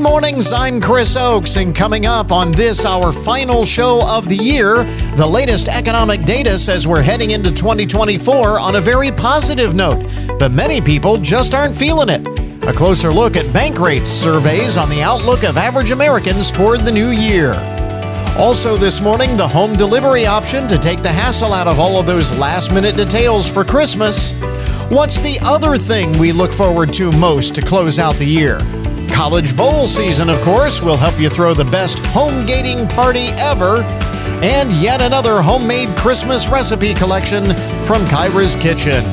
Good mornings, I'm Chris Oakes, and coming up on this, our final show of the year, the latest economic data says we're heading into 2024 on a very positive note, but many people just aren't feeling it. A closer look at Bankrate's surveys on the outlook of average Americans toward the new year. Also, this morning, the home delivery option to take the hassle out of all of those last minute details for Christmas. What's the other thing we look forward to most to close out the year? College Bowl season, of course, will help you throw the best home gating party ever. And yet another homemade Christmas recipe collection from Kyra's Kitchen.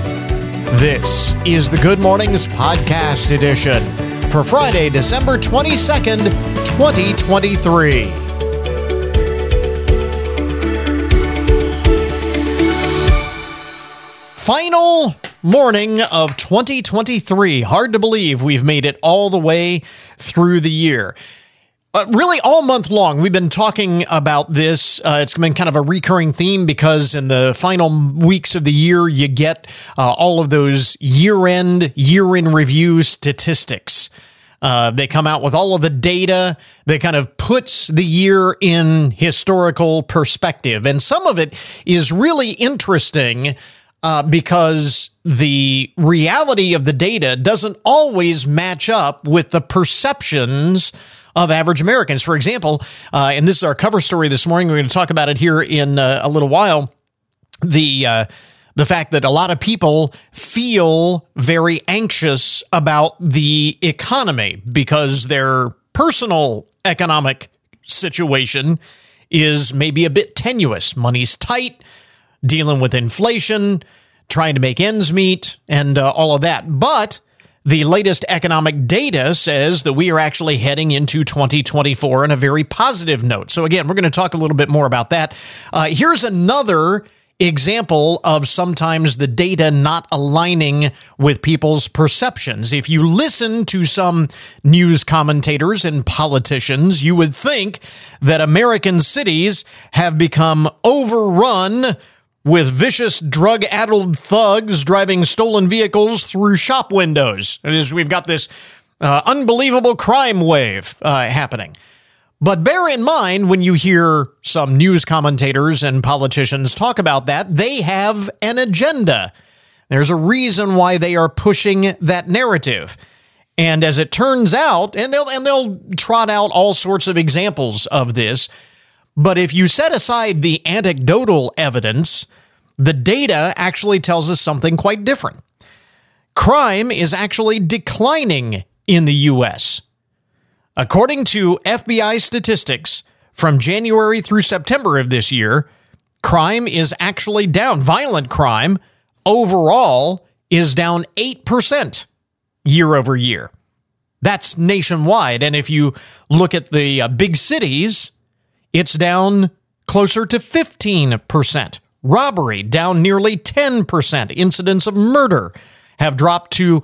This is the Good Mornings Podcast Edition for Friday, December 22nd, 2023. Final morning of 2023. Hard to believe we've made it all the way through the year. Uh, really, all month long, we've been talking about this. Uh, it's been kind of a recurring theme because in the final weeks of the year, you get uh, all of those year end, year in review statistics. Uh, they come out with all of the data that kind of puts the year in historical perspective. And some of it is really interesting uh, because the reality of the data doesn't always match up with the perceptions of average Americans. For example, uh, and this is our cover story this morning. We're going to talk about it here in uh, a little while. The uh, the fact that a lot of people feel very anxious about the economy because their personal economic situation is maybe a bit tenuous. Money's tight dealing with inflation, trying to make ends meet, and uh, all of that. But the latest economic data says that we are actually heading into 2024 on a very positive note. So, again, we're going to talk a little bit more about that. Uh, here's another example of sometimes the data not aligning with people's perceptions. If you listen to some news commentators and politicians, you would think that American cities have become overrun with vicious drug addled thugs driving stolen vehicles through shop windows. As we've got this uh, unbelievable crime wave uh, happening. But bear in mind when you hear some news commentators and politicians talk about that, they have an agenda. There's a reason why they are pushing that narrative. And as it turns out, and they'll and they'll trot out all sorts of examples of this, but if you set aside the anecdotal evidence, the data actually tells us something quite different. Crime is actually declining in the US. According to FBI statistics from January through September of this year, crime is actually down. Violent crime overall is down 8% year over year. That's nationwide. And if you look at the uh, big cities, it's down closer to 15%. Robbery down nearly 10%. Incidents of murder have dropped to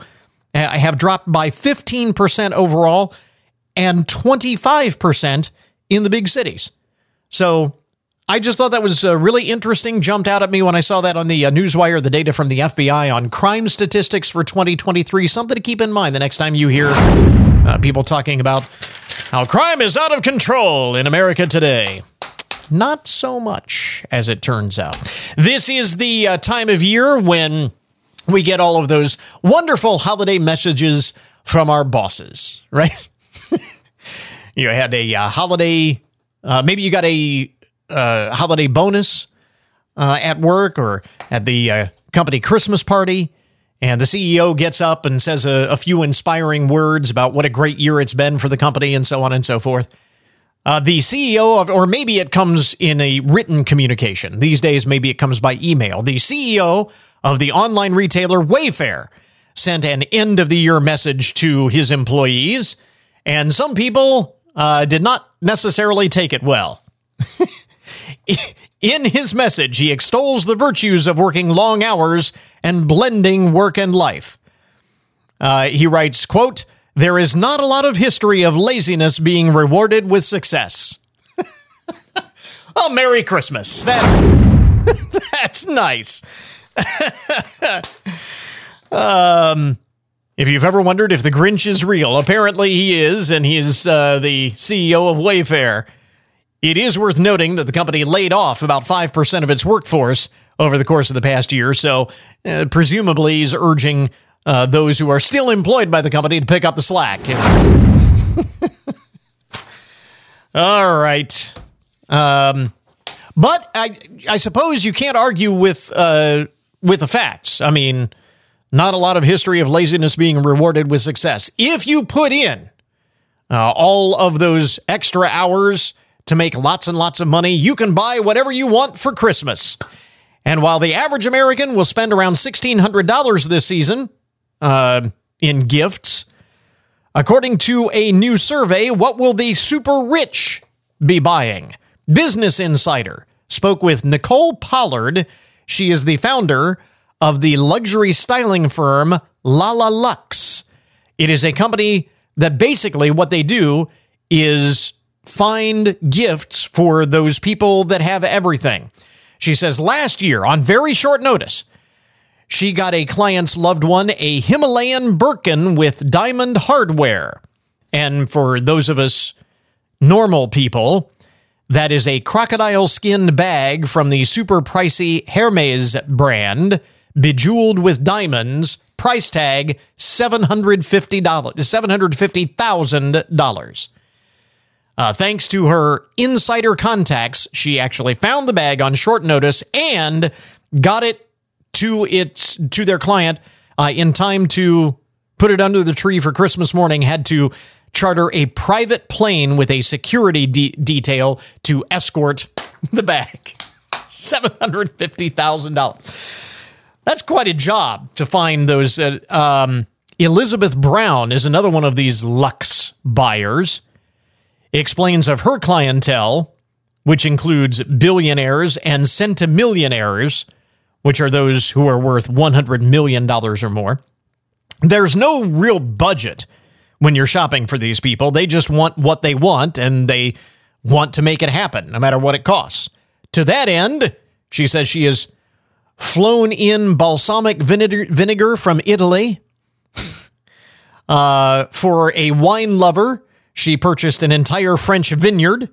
have dropped by 15% overall and 25% in the big cities. So I just thought that was uh, really interesting. Jumped out at me when I saw that on the uh, Newswire, the data from the FBI on crime statistics for 2023. Something to keep in mind the next time you hear uh, people talking about how crime is out of control in America today. Not so much, as it turns out. This is the uh, time of year when we get all of those wonderful holiday messages from our bosses, right? you had a uh, holiday, uh, maybe you got a uh, holiday bonus uh, at work or at the uh, company Christmas party, and the CEO gets up and says a, a, few inspiring words about what a great year it's been for the company and so on and so forth. Uh, the CEO of, or maybe it comes in a written communication. These days, maybe it comes by email. The CEO of the online retailer Wayfair sent an end of the year message to his employees and some people uh, did not necessarily take it well. In his message, he extols the virtues of working long hours and blending work and life. Uh, he writes, quote, there is not a lot of history of laziness being rewarded with success. oh, Merry Christmas. That's that's nice. um If you've ever wondered if the Grinch is real, apparently he is, and he is uh, the CEO of Wayfair. It is worth noting that the company laid off about 5% of its workforce over the course of the past year, so uh, presumably he's urging uh, those who are still employed by the company to pick up the slack. All right. Um, but I, I suppose you can't argue with uh, with the facts. I mean, not a lot of history of laziness being rewarded with success. If you put in uh, all of those extra hours to make lots and lots of money, you can buy whatever you want for Christmas. And while the average American will spend around $1,600 this season uh, in gifts, according to a new survey, what will the super rich be buying? Business Insider spoke with Nicole Pollard. She is the founder of the luxury styling firm Lala Lux. It is a company that basically what they do is find gifts for those people that have everything. She says last year, on very short notice, she got a client's loved one a Himalayan Birkin with diamond hardware. And for those of us normal people, that is a crocodile skinned bag from the super pricey Hermes brand, bejeweled with diamonds, price tag $750, $750,000. Uh, thanks to her insider contacts, she actually found the bag on short notice and got it to its to their client uh, in time to put it under the tree for Christmas morning. Had to charter a private plane with a security de- detail to escort the bag. Seven hundred fifty thousand dollars. That's quite a job to find those. Uh, um, Elizabeth Brown is another one of these Lux buyers explains of her clientele, which includes billionaires and centimillionaires, which are those who are worth $100 million or more. There's no real budget when you're shopping for these people. They just want what they want and they want to make it happen, no matter what it costs. To that end, she says she has flown in balsamic vinegar, from Italy. uh, for a wine lover, she purchased an entire French vineyard,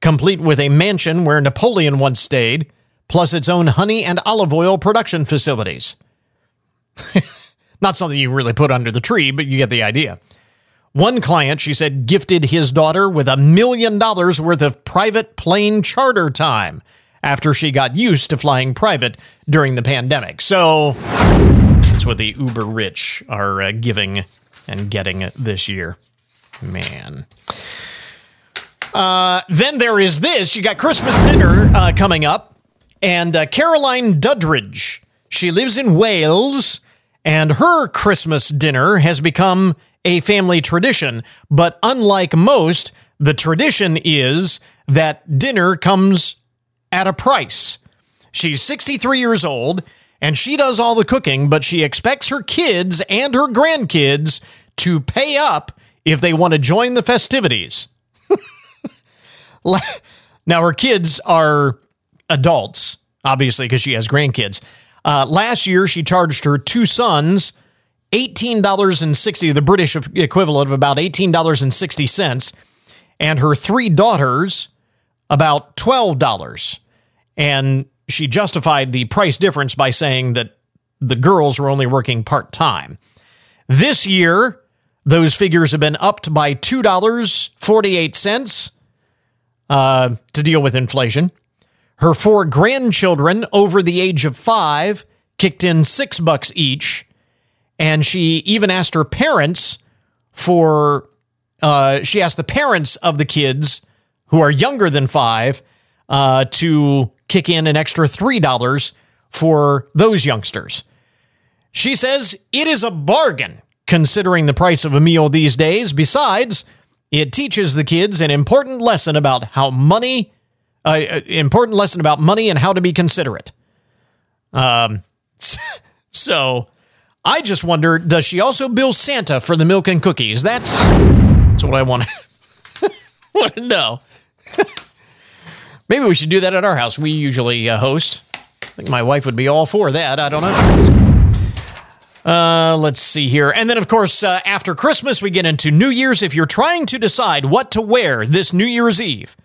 complete with a mansion where Napoleon once stayed, plus its own honey and olive oil production facilities. Not something you really put under the tree, but you get the idea. One client, she said, gifted his daughter with a million dollars worth of private plane charter time after she got used to flying private during the pandemic. So that's what the uber rich are uh, giving and getting this year. Man. Uh, then there is this. You got Christmas dinner uh, coming up, and uh, Caroline Duddridge. She lives in Wales, and her Christmas dinner has become a family tradition. But unlike most, the tradition is that dinner comes at a price. She's 63 years old, and she does all the cooking, but she expects her kids and her grandkids to pay up if they want to join the festivities. now, her kids are adults, obviously, because she has grandkids. Uh, last year, she charged her two sons $18.60, the British equivalent of about $18.60, and her three daughters about $12. And she justified the price difference by saying that the girls were only working part time. This year, those figures have been upped by $2.48 uh, to deal with inflation. Her four grandchildren over the age of five kicked in six bucks each. And she even asked her parents for, uh, she asked the parents of the kids who are younger than five uh, to kick in an extra $3 for those youngsters. She says it is a bargain considering the price of a meal these days. Besides, it teaches the kids an important lesson about how money, uh, important lesson about money and how to be considerate. Um, so I just wonder, does she also bill Santa for the milk and cookies? That's that's what I want to want to know. Maybe we should do that at our house. We usually uh, host. I think my wife would be all for that. I don't know. Uh, let's see here. And then, of course, uh, after Christmas, we get into New Year's. If you're trying to decide what to wear this New Year's Eve,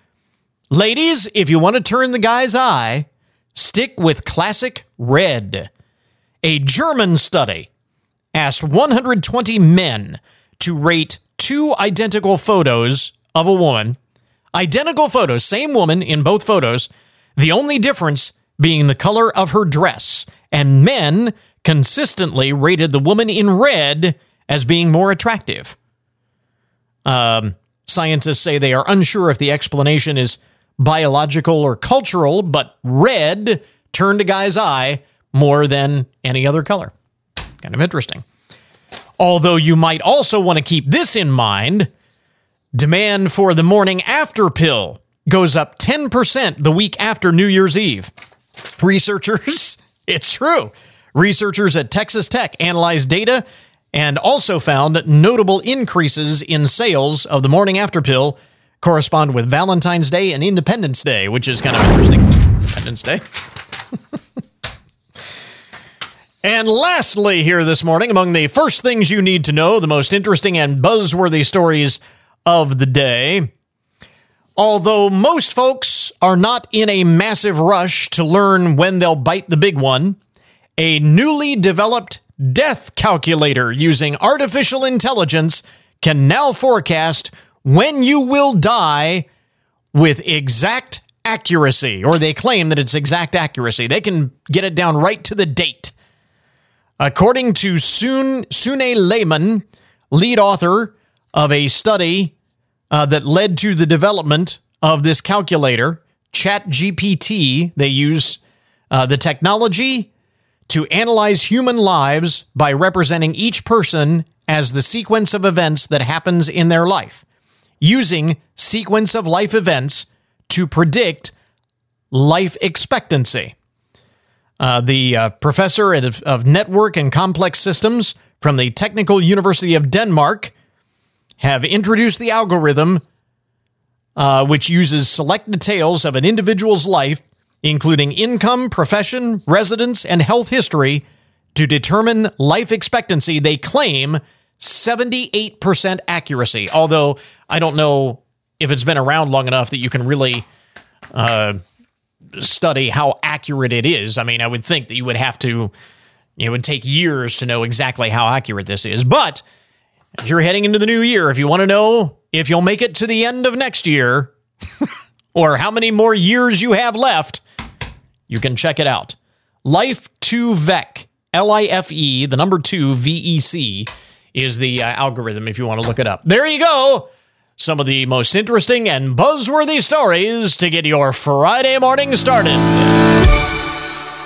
ladies, if you want to turn the guy's eye, stick with classic red. A German study asked 120 men to rate two identical photos of a woman. Identical photos, same woman in both photos, the only difference being the color of her dress. And men consistently rated the woman in red as being more attractive. Um, scientists say they are unsure if the explanation is biological or cultural, but red turned a guy's eye more than any other color. Kind of interesting. Although you might also want to keep this in mind demand for the morning after pill goes up 10% the week after New Year's Eve. Researchers, it's true. Researchers at Texas Tech analyzed data and also found notable increases in sales of the morning after pill correspond with Valentine's Day and Independence Day, which is kind of interesting. Independence Day. and lastly, here this morning, among the first things you need to know, the most interesting and buzzworthy stories of the day. Although most folks are not in a massive rush to learn when they'll bite the big one, a newly developed death calculator using artificial intelligence can now forecast when you will die with exact accuracy, or they claim that it's exact accuracy. They can get it down right to the date. According to Sune, Sune Lehmann, lead author of a study uh, that led to the development of this calculator, ChatGPT, they use uh, the technology to analyze human lives by representing each person as the sequence of events that happens in their life using sequence of life events to predict life expectancy. Uh, the uh, professor of, of network and complex systems from the Technical University of Denmark have introduced the algorithm uh, which uses select details of an individual's life, including income, profession, residence, and health history, to determine life expectancy. They claim 78% accuracy, although I don't know if it's been around long enough that you can really uh, study how accurate it is. I mean, I would think that you would have to, it would take years to know exactly how accurate this is. But as you're heading into the new year, if you want to know if you'll make it to the end of next year or how many more years you have left, you can check it out. Life 2 VEC, L I F E, the number 2 V E C is the uh, algorithm if you want to look it up. There you go. Some of the most interesting and buzzworthy stories to get your Friday morning started.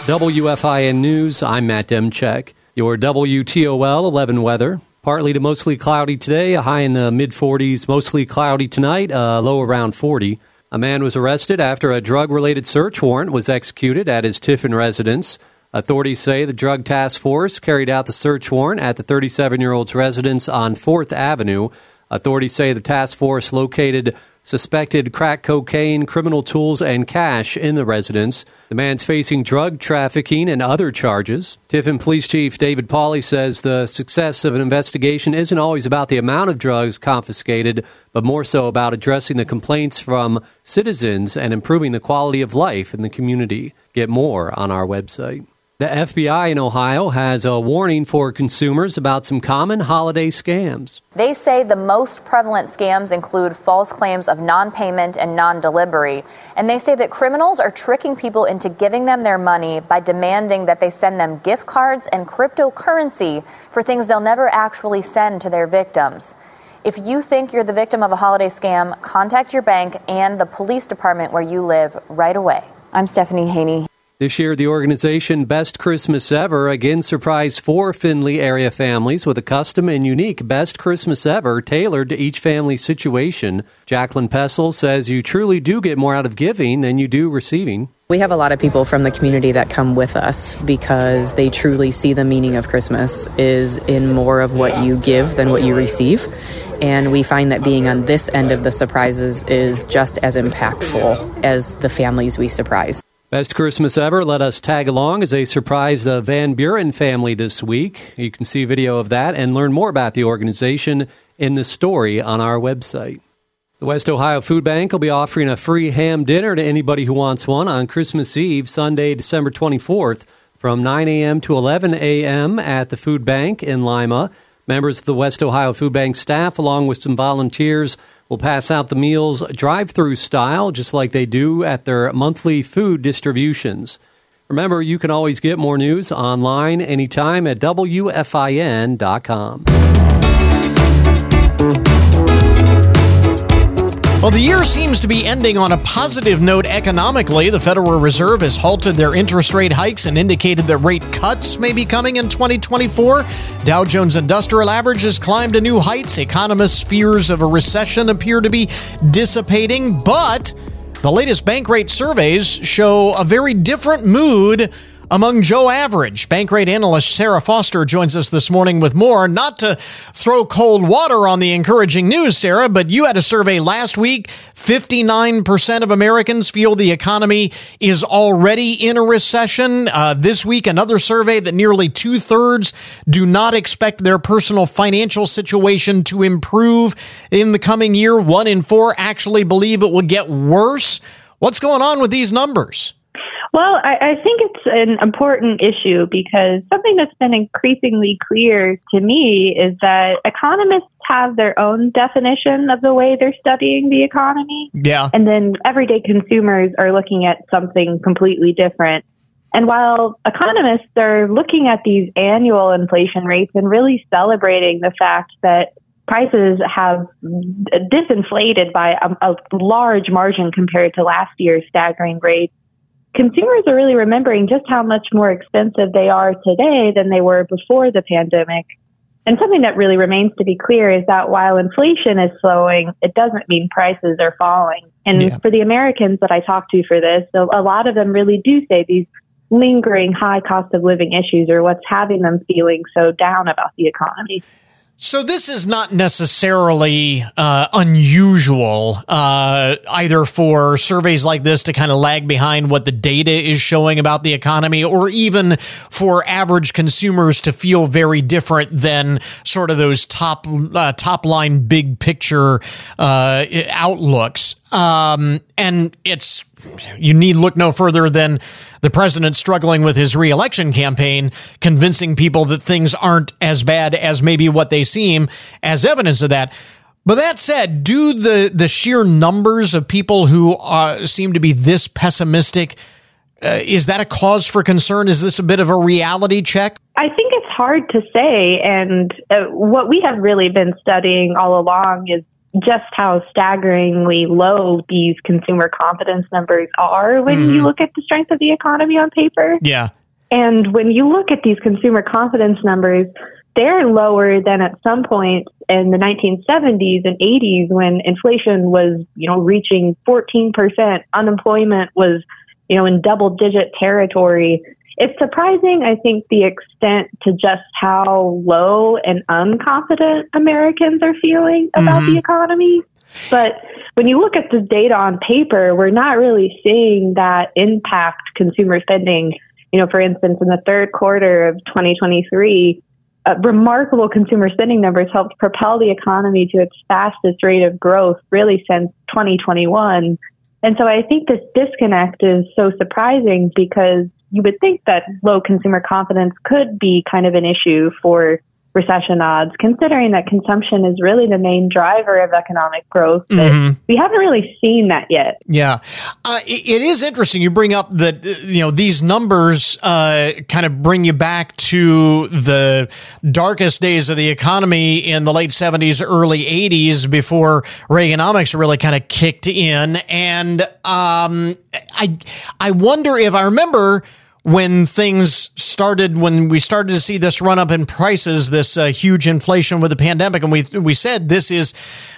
WFIN News, I'm Matt Demchek. Your WTOL 11 weather. Partly to mostly cloudy today, a high in the mid 40s, mostly cloudy tonight, a low around 40. A man was arrested after a drug related search warrant was executed at his Tiffin residence. Authorities say the Drug Task Force carried out the search warrant at the 37 year old's residence on 4th Avenue. Authorities say the task force located suspected crack cocaine, criminal tools, and cash in the residence. The man's facing drug trafficking and other charges. Tiffin Police Chief David Pauley says the success of an investigation isn't always about the amount of drugs confiscated, but more so about addressing the complaints from citizens and improving the quality of life in the community. Get more on our website. The FBI in Ohio has a warning for consumers about some common holiday scams. They say the most prevalent scams include false claims of non payment and non delivery. And they say that criminals are tricking people into giving them their money by demanding that they send them gift cards and cryptocurrency for things they'll never actually send to their victims. If you think you're the victim of a holiday scam, contact your bank and the police department where you live right away. I'm Stephanie Haney. This year, the organization Best Christmas Ever again surprised four Findlay area families with a custom and unique Best Christmas Ever tailored to each family's situation. Jacqueline Pessel says you truly do get more out of giving than you do receiving. We have a lot of people from the community that come with us because they truly see the meaning of Christmas is in more of what you give than what you receive. And we find that being on this end of the surprises is just as impactful as the families we surprise. Best Christmas ever. Let us tag along as they surprise the Van Buren family this week. You can see video of that and learn more about the organization in the story on our website. The West Ohio Food Bank will be offering a free ham dinner to anybody who wants one on Christmas Eve, Sunday, December 24th, from 9 a.m. to 11 a.m. at the Food Bank in Lima. Members of the West Ohio Food Bank staff, along with some volunteers, will pass out the meals drive through style, just like they do at their monthly food distributions. Remember, you can always get more news online anytime at WFIN.com. Well, the year seems to be ending on a positive note economically. The Federal Reserve has halted their interest rate hikes and indicated that rate cuts may be coming in 2024. Dow Jones Industrial Average has climbed to new heights. Economists' fears of a recession appear to be dissipating, but the latest Bankrate surveys show a very different mood among Joe Average. Bankrate analyst Sarah Foster joins us this morning with more. Not to throw cold water on the encouraging news, Sarah, but you had a survey last week. 59% of Americans feel the economy is already in a recession. Uh, this week, another survey that nearly two thirds do not expect their personal financial situation to improve in the coming year. One in four actually believe it will get worse. What's going on with these numbers? Well, I, I think it's an important issue because something that's been increasingly clear to me is that economists have their own definition of the way they're studying the economy. Yeah. And then everyday consumers are looking at something completely different. And while economists are looking at these annual inflation rates and really celebrating the fact that prices have disinflated by a, a large margin compared to last year's staggering rates, consumers are really remembering just how much more expensive they are today than they were before the pandemic. And something that really remains to be clear is that while inflation is slowing, it doesn't mean prices are falling. And yeah. for the Americans that I talk to for this, a lot of them really do say these lingering high cost of living issues are what's having them feeling so down about the economy. So this is not necessarily uh, unusual, uh, either for surveys like this to kind of lag behind what the data is showing about the economy, or even for average consumers to feel very different than sort of those top uh, top line big picture uh, outlooks. Um, and it's you need look no further than the president struggling with his reelection campaign, convincing people that things aren't as bad as maybe what they seem, as evidence of that. But that said, do the the sheer numbers of people who uh, seem to be this pessimistic uh, is that a cause for concern? Is this a bit of a reality check? I think it's hard to say, and uh, what we have really been studying all along is just how staggeringly low these consumer confidence numbers are when mm-hmm. you look at the strength of the economy on paper. Yeah. And when you look at these consumer confidence numbers, they're lower than at some point in the 1970s and 80s when inflation was, you know, reaching 14%, unemployment was, you know, in double digit territory it's surprising, I think, the extent to just how low and unconfident Americans are feeling about mm-hmm. the economy. But when you look at the data on paper, we're not really seeing that impact consumer spending. You know, for instance, in the third quarter of 2023, uh, remarkable consumer spending numbers helped propel the economy to its fastest rate of growth really since 2021. And so I think this disconnect is so surprising because you would think that low consumer confidence could be kind of an issue for recession odds, considering that consumption is really the main driver of economic growth. But mm-hmm. we haven't really seen that yet. Yeah, uh, it is interesting. You bring up that you know these numbers uh, kind of bring you back to the darkest days of the economy in the late seventies, early eighties, before Reaganomics really kind of kicked in, and um, I I wonder if I remember when things started, when we started to see this run up in prices, this uh, huge inflation with the pandemic, and we we said this is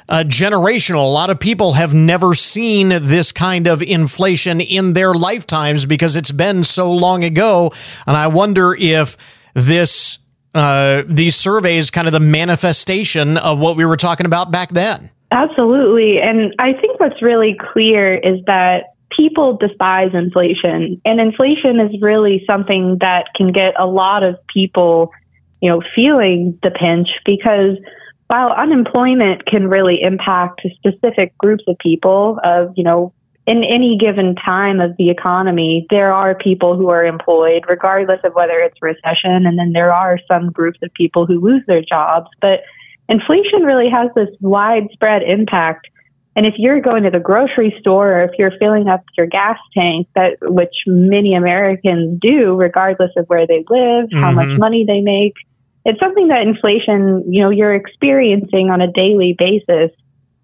uh, generational. A lot of people have never seen this kind of inflation in their lifetimes because it's been so long ago, and I wonder if this uh, these surveys kind of the manifestation of what we were talking about back then. Absolutely, and I think what's really clear is that people despise inflation, and inflation is really something that can get a lot of people, you know, feeling the pinch because while unemployment can really impact specific groups of people of, you know, in any given time of the economy, there are people who are employed, regardless of whether it's recession. And then there are some groups of people who lose their jobs. But inflation really has this widespread impact. And if you're going to the grocery store or if you're filling up your gas tank, that which many Americans do, regardless of where they live, mm-hmm. how much mm-hmm. money they make, it's something that inflation, you know, you're experiencing on a daily basis.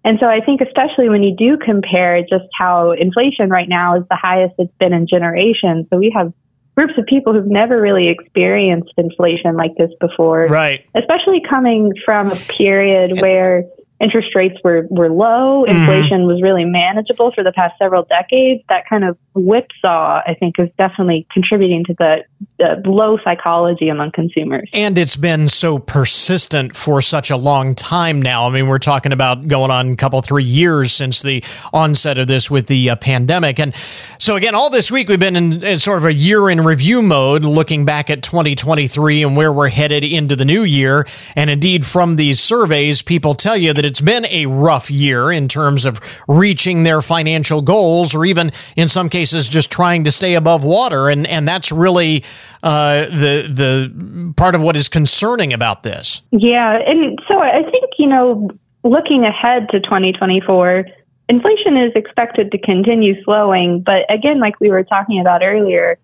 And so I think especially when you do compare just how inflation right now is the highest it's been in generations. So we have groups of people who've never really experienced inflation like this before. Right. Especially coming from a period where interest rates were, were low, mm-hmm. inflation was really manageable for the past several decades. That kind of whipsaw, I think, is definitely contributing to the, the, low psychology among consumers. And it's been so persistent for such a long time now. I mean, we're talking about going on a couple, three years since the onset of this with the uh, pandemic. And so, again, all this week we've been in, in sort of a year in review mode, looking back at 2023 and where we're headed into the new year. And indeed, from these surveys, people tell you that it's been a rough year in terms of reaching their financial goals or even in some cases just trying to stay above water, and and that's really uh, the the part of what is concerning about this. Yeah, and so I think you know, looking ahead to 2024, inflation is expected to continue slowing, but again, like we were talking about earlier,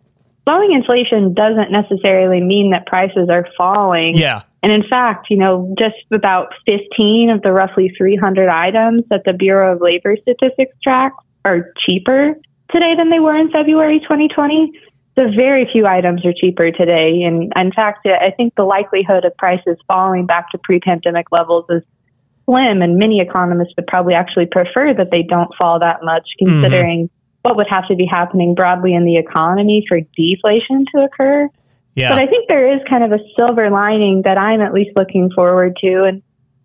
slowing inflation doesn't necessarily mean that prices are falling. Yeah. And in fact, you know, just about 15 of the roughly 300 items that the Bureau of Labor Statistics tracks are cheaper today than they were in February 2020. So very few items are cheaper today. And in fact, I think the likelihood of prices falling back to pre-pandemic levels is slim. And many economists would probably actually prefer that they don't fall that much, mm-hmm. considering mm-hmm. What would have to be happening broadly in the economy for deflation to occur. Yeah. But I think there is kind of a silver lining that I'm at least looking forward to. And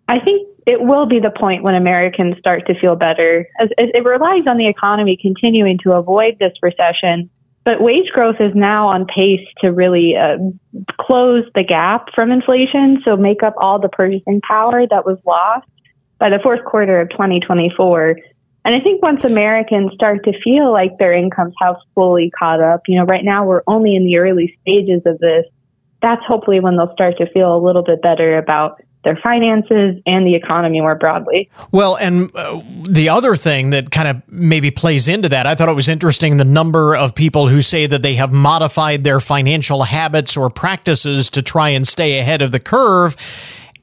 I think it will be the point when Americans start to feel better. As, as it relies on the economy continuing to avoid this recession, but wage growth is now on pace to really uh, close the gap from inflation, so make up all the purchasing power that was lost by the fourth quarter of 2024. And I think once Americans start to feel like their incomes have fully caught up, you know, right now we're only in the early stages of this. That's hopefully when they'll start to feel a little bit better about their finances and the economy more broadly. Well, and uh, the other thing that kind of maybe plays into that, I thought it was interesting the number of people who say that they have modified their financial habits or practices to try and stay ahead of the curve.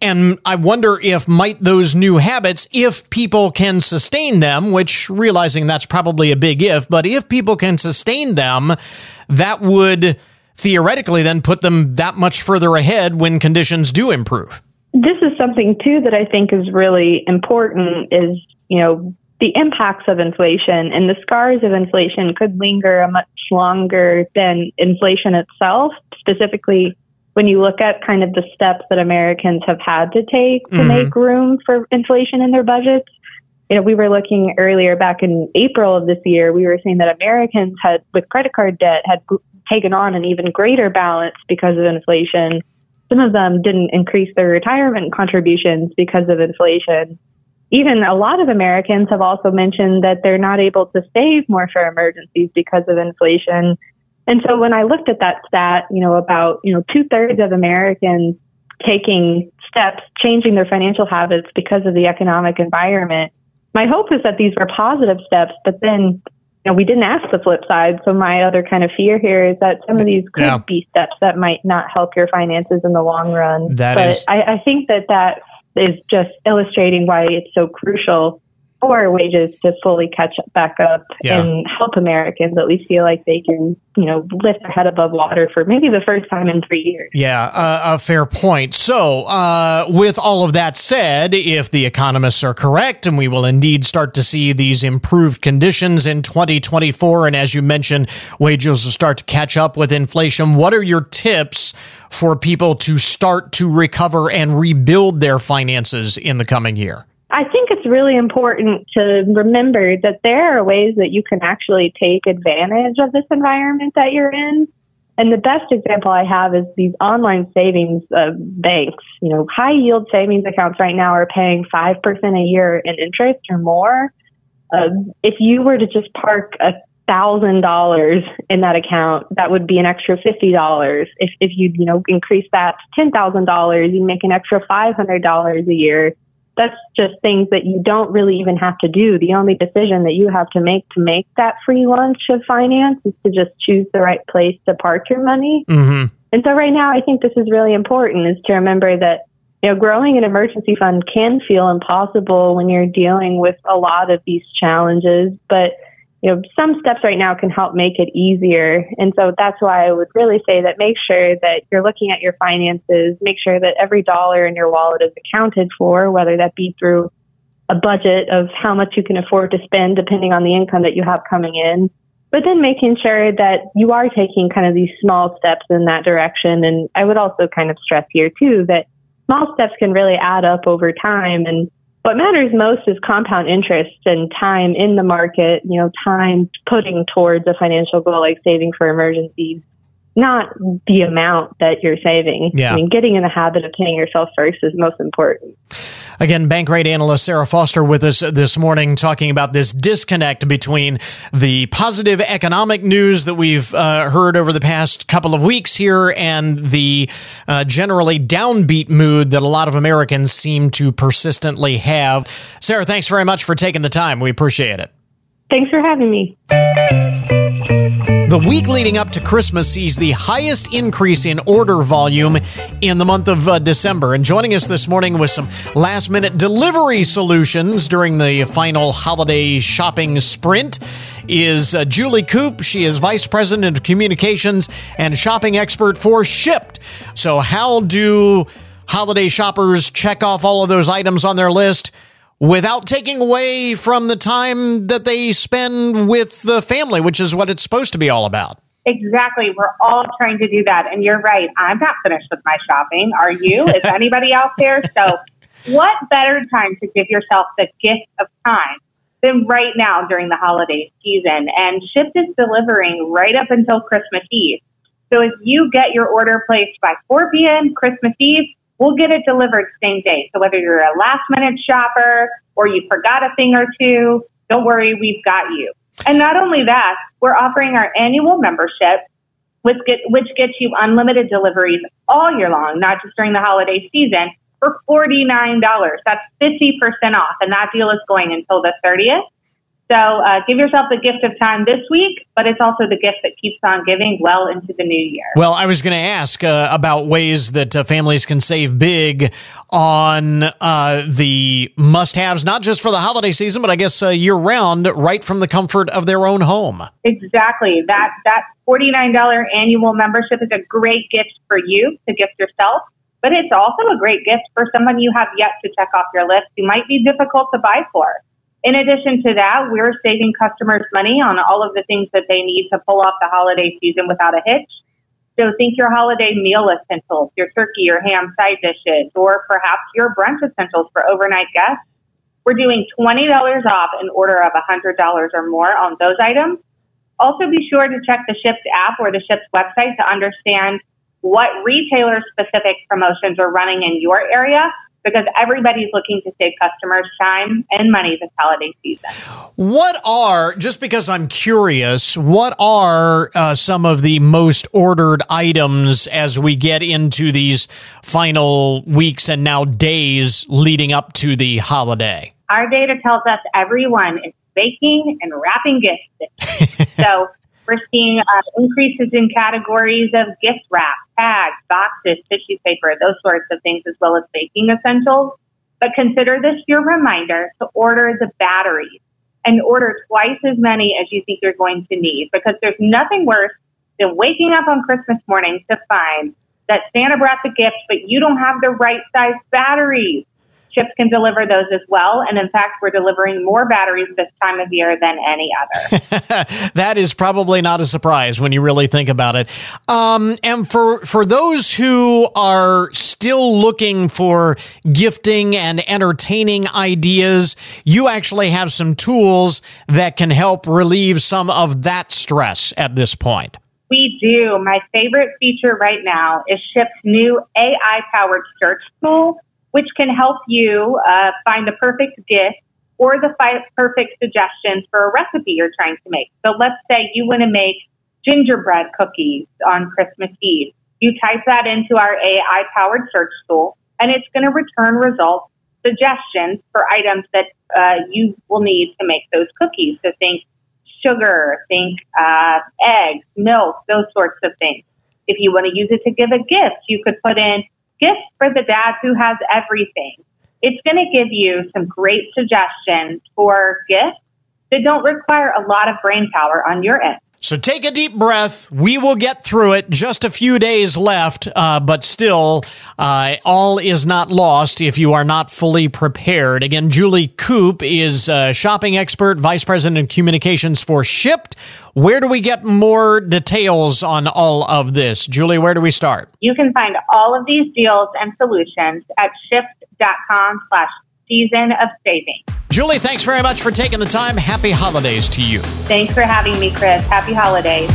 And I wonder if might those new habits, if people can sustain them, which realizing that's probably a big if, but if people can sustain them, that would theoretically then put them that much further ahead when conditions do improve. This is something too that I think is really important is, you know, the impacts of inflation and the scars of inflation could linger a much longer than inflation itself, specifically when you look at kind of the steps that Americans have had to take to mm-hmm. make room for inflation in their budgets. You know, we were looking earlier back in April of this year, we were saying that Americans had, with credit card debt, had taken on an even greater balance because of inflation some of them didn't increase their retirement contributions because of inflation. Even a lot of Americans have also mentioned that they're not able to save more for emergencies because of inflation. And so when I looked at that stat, you know, about, you know, two thirds of Americans taking steps, changing their financial habits because of the economic environment. My hope is that these were positive steps, but then you know, we didn't ask the flip side. So my other kind of fear here is that some of these could yeah. be steps that might not help your finances in the long run. That but is- I, I think that that is just illustrating why it's so crucial for wages to fully catch back up yeah. and help Americans at least feel like they can, you know, lift their head above water for maybe the first time in three years. Yeah, uh, a fair point. So, uh, with all of that said, if the economists are correct, and we will indeed start to see these improved conditions in 2024, and as you mentioned, wages will start to catch up with inflation, what are your tips for people to start to recover and rebuild their finances in the coming year? I think it's really important to remember that there are ways that you can actually take advantage of this environment that you're in. And the best example I have is these online savings uh, banks. You know, high yield savings accounts right now are paying 5% a year in interest or more. Uh, if you were to just park a thousand dollars in that account, that would be an extra fifty dollars. If if you you know increase that to ten thousand dollars, you make an extra five hundred dollars a year that's just things that you don't really even have to do. The only decision that you have to make to make that free lunch of finance is to just choose the right place to park your money. Mm-hmm. And so right now, I think this is really important is to remember that, you know, growing an emergency fund can feel impossible when you're dealing with a lot of these challenges, but you know, some steps right now can help make it easier. And so that's why I would really say that make sure that you're looking at your finances, make sure that every dollar in your wallet is accounted for, whether that be through a budget of how much you can afford to spend depending on the income that you have coming in. But then making sure that you are taking kind of these small steps in that direction. And I would also kind of stress here too that small steps can really add up over time. And what matters most is compound interest and time in the market, you know, time putting towards a financial goal like saving for emergencies, not the amount that you're saving. Yeah. I mean, getting in the habit of paying yourself first is most important. Again, Bankrate analyst Sarah Foster with us this morning talking about this disconnect between the positive economic news that we've uh, heard over the past couple of weeks here and the uh, generally downbeat mood that a lot of Americans seem to persistently have. Sarah, thanks very much for taking the time. We appreciate it. Thanks for having me. The week leading up to Christmas sees the highest increase in order volume in the month of uh, December. And joining us this morning with some last minute delivery solutions during the final holiday shopping sprint is uh, Julie Coop. She is Vice President of Communications and Shopping Expert for Shipt. So, how do holiday shoppers check off all of those items on their list? Without taking away from the time that they spend with the family, which is what it's supposed to be all about. Exactly. We're all trying to do that. And you're right. I'm not finished with my shopping. Are you? Is anybody out there? So, what better time to give yourself the gift of time than right now during the holiday season? And Shipt is delivering right up until Christmas Eve. So, if you get your order placed by 4 p.m. Christmas Eve, we'll get it delivered same day. So whether you're a last minute shopper or you forgot a thing or two, don't worry, we've got you. And not only that, we're offering our annual membership, which, get, which gets you unlimited deliveries all year long, not just during the holiday season, for $49. That's 50% off. And that deal is going until the 30th. So uh, give yourself the gift of time this week, but it's also the gift that keeps on giving well into the new year. Well, I was going to ask uh, about ways that uh, families can save big on uh, the must haves, not just for the holiday season, but I guess uh, year round, right from the comfort of their own home. Exactly. That, that $49 annual membership is a great gift for you to gift yourself. But it's also a great gift for someone you have yet to check off your list who might be difficult to buy for. In addition to that, we're saving customers money on all of the things that they need to pull off the holiday season without a hitch. So think your holiday meal essentials, your turkey, your ham side dishes, or perhaps your brunch essentials for overnight guests. We're doing $20 off in order of $100 or more on those items. Also be sure to check the Shipt app or the Shipt website to understand what retailer specific promotions are running in your area because everybody's looking to save customers time and money this holiday season. What are, just because I'm curious, what are uh, some of the most ordered items as we get into these final weeks and now days leading up to the holiday? Our data tells us everyone is baking and wrapping gifts. so we're seeing uh, increases in categories of gift wrap, tags, boxes, tissue paper, those sorts of things, as well as baking essentials. But consider this your reminder to order the batteries and order twice as many as you think you're going to need because there's nothing worse than waking up on Christmas morning to find that Santa brought the gift, but you don't have the right size batteries. Shipt can deliver those as well. And in fact, we're delivering more batteries this time of year than any other. that is probably not a surprise when you really think about it. Um, and for, for those who are still looking for gifting and entertaining ideas, you actually have some tools that can help relieve some of that stress at this point. We do. My favorite feature right now is Shipt's new AI powered search tool which can help you uh, find the perfect gift or the fi- perfect suggestions for a recipe you're trying to make. So let's say you want to make gingerbread cookies on Christmas Eve. You type that into our AI powered search tool, and it's going to return results, suggestions for items that uh, you will need to make those cookies. So think sugar, think uh, eggs, milk, those sorts of things. If you want to use it to give a gift, you could put in gift for the dad who has everything. It's going to give you some great suggestions for gifts that don't require a lot of brain power on your end. So take a deep breath. We will get through it. Just a few days left, uh, but still, uh, all is not lost if you are not fully prepared. Again, Julie Coop is a shopping expert, vice president of communications for Shipt. Where do we get more details on all of this? Julie, where do we start? You can find all of these deals and solutions at shipt.com slash season of saving. Julie, thanks very much for taking the time. Happy holidays to you. Thanks for having me, Chris. Happy holidays.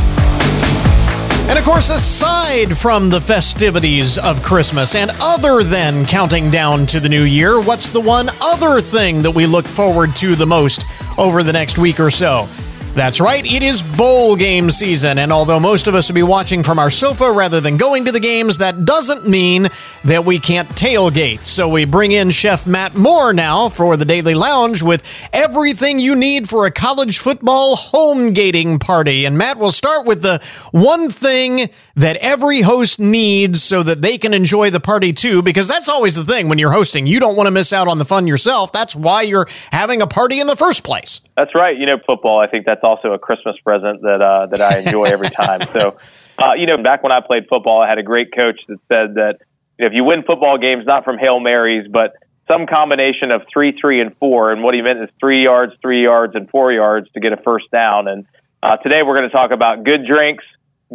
And of course, aside from the festivities of Christmas and other than counting down to the new year, what's the one other thing that we look forward to the most over the next week or so? That's right, it is bowl game season, and although most of us will be watching from our sofa rather than going to the games, that doesn't mean that we can't tailgate. So we bring in Chef Matt Moore now for the Daily Lounge with everything you need for a college football home gating party. And Matt, will start with the one thing that every host needs so that they can enjoy the party too, because that's always the thing when you're hosting. You don't want to miss out on the fun yourself. That's why you're having a party in the first place. That's right. You know, football, I think that's also a Christmas present that, uh, that I enjoy every time. So, uh, you know, back when I played football, I had a great coach that said that you know, if you win football games, not from Hail Marys, but some combination of three, three, and four. And what he meant is three yards, three yards, and four yards to get a first down. And uh, today we're going to talk about good drinks,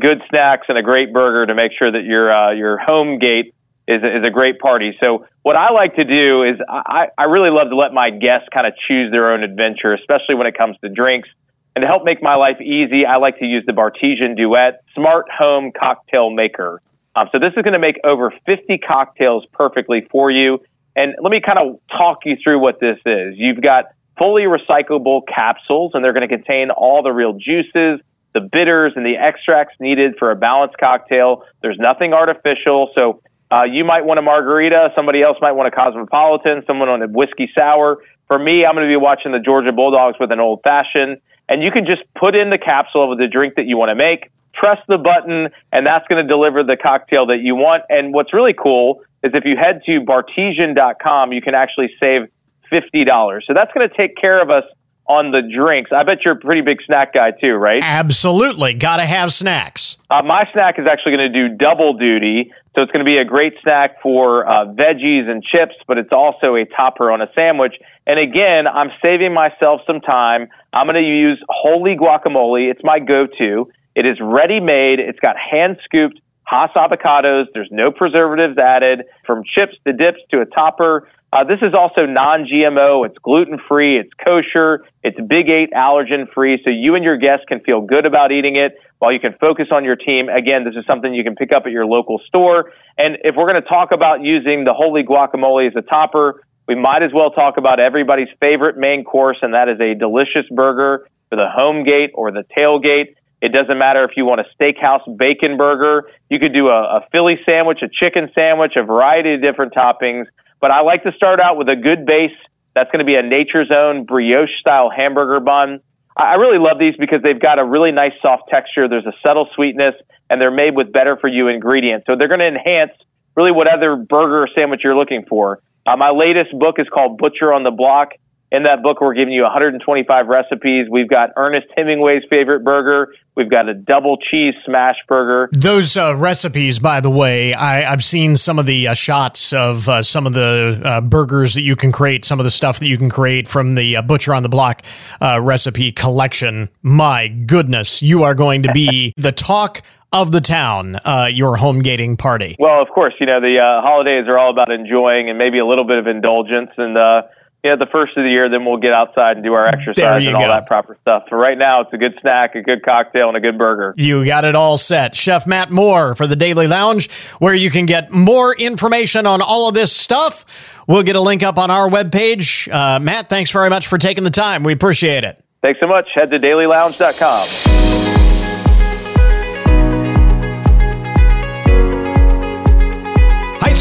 good snacks and a great burger to make sure that your uh, your home gate is a, is a great party. So what I like to do is I, I really love to let my guests kind of choose their own adventure, especially when it comes to drinks. And to help make my life easy, I like to use the Bartesian Duet Smart Home Cocktail Maker. Um, so this is going to make over 50 cocktails perfectly for you. And let me kind of talk you through what this is. You've got fully recyclable capsules, and they're going to contain all the real juices, the bitters and the extracts needed for a balanced cocktail. There's nothing artificial. So uh, you might want a margarita. Somebody else might want a cosmopolitan. Someone on a whiskey sour. For me, I'm going to be watching the Georgia Bulldogs with an old fashioned. And you can just put in the capsule of the drink that you want to make, press the button, and that's going to deliver the cocktail that you want. And what's really cool is if you head to bartesian.com, you can actually save $50. So that's going to take care of us on the drinks. I bet you're a pretty big snack guy too, right? Absolutely. Got to have snacks. Uh, my snack is actually going to do double duty. So it's going to be a great snack for uh, veggies and chips, but it's also a topper on a sandwich. And again, I'm saving myself some time. I'm going to use Wholly Guacamole. It's my go-to. It is ready made. It's got hand scooped Hass avocados. There's no preservatives added from chips to dips to a topper. Uh, this is also non-GMO. It's gluten-free. It's kosher. It's Big Eight allergen-free. So you and your guests can feel good about eating it while you can focus on your team. Again, this is something you can pick up at your local store. And if we're going to talk about using the Wholly Guacamole as a topper, we might as well talk about everybody's favorite main course, and that is a delicious burger for the home gate or the tailgate. It doesn't matter if you want a steakhouse bacon burger. You could do a, a Philly sandwich, a chicken sandwich, a variety of different toppings. But I like to start out with a good base. That's going to be a Nature's Own brioche style hamburger bun. I really love these because they've got a really nice soft texture. There's a subtle sweetness, and they're made with better for you ingredients. So they're going to enhance really whatever burger or sandwich you're looking for. Uh, my latest book is called Butcher on the Block. in that book, we're giving you 125 recipes. We've got Ernest Hemingway's favorite burger. We've got a double cheese smash burger. Those uh, recipes, by the way, I, have seen some of the uh, shots of uh, some of the uh, burgers that you can create, some of the stuff that you can create from the uh, Butcher on the Block uh, recipe collection. My goodness, you are going to be the talk of the town, uh, your home gating party? Well, of course, you know, the uh, holidays are all about enjoying and maybe a little bit of indulgence. And, uh, yeah, the first of the year, then we'll get outside and do our exercise and all go. that proper stuff. For right now, it's a good snack, a good cocktail, and a good burger. You got it all set. Chef Matt Moore for the Daily Lounge, where you can get more information on all of this stuff. We'll get a link up on our webpage. Uh, Matt, thanks very much for taking the time. We appreciate it. Thanks so much. Head to dailylounge.com.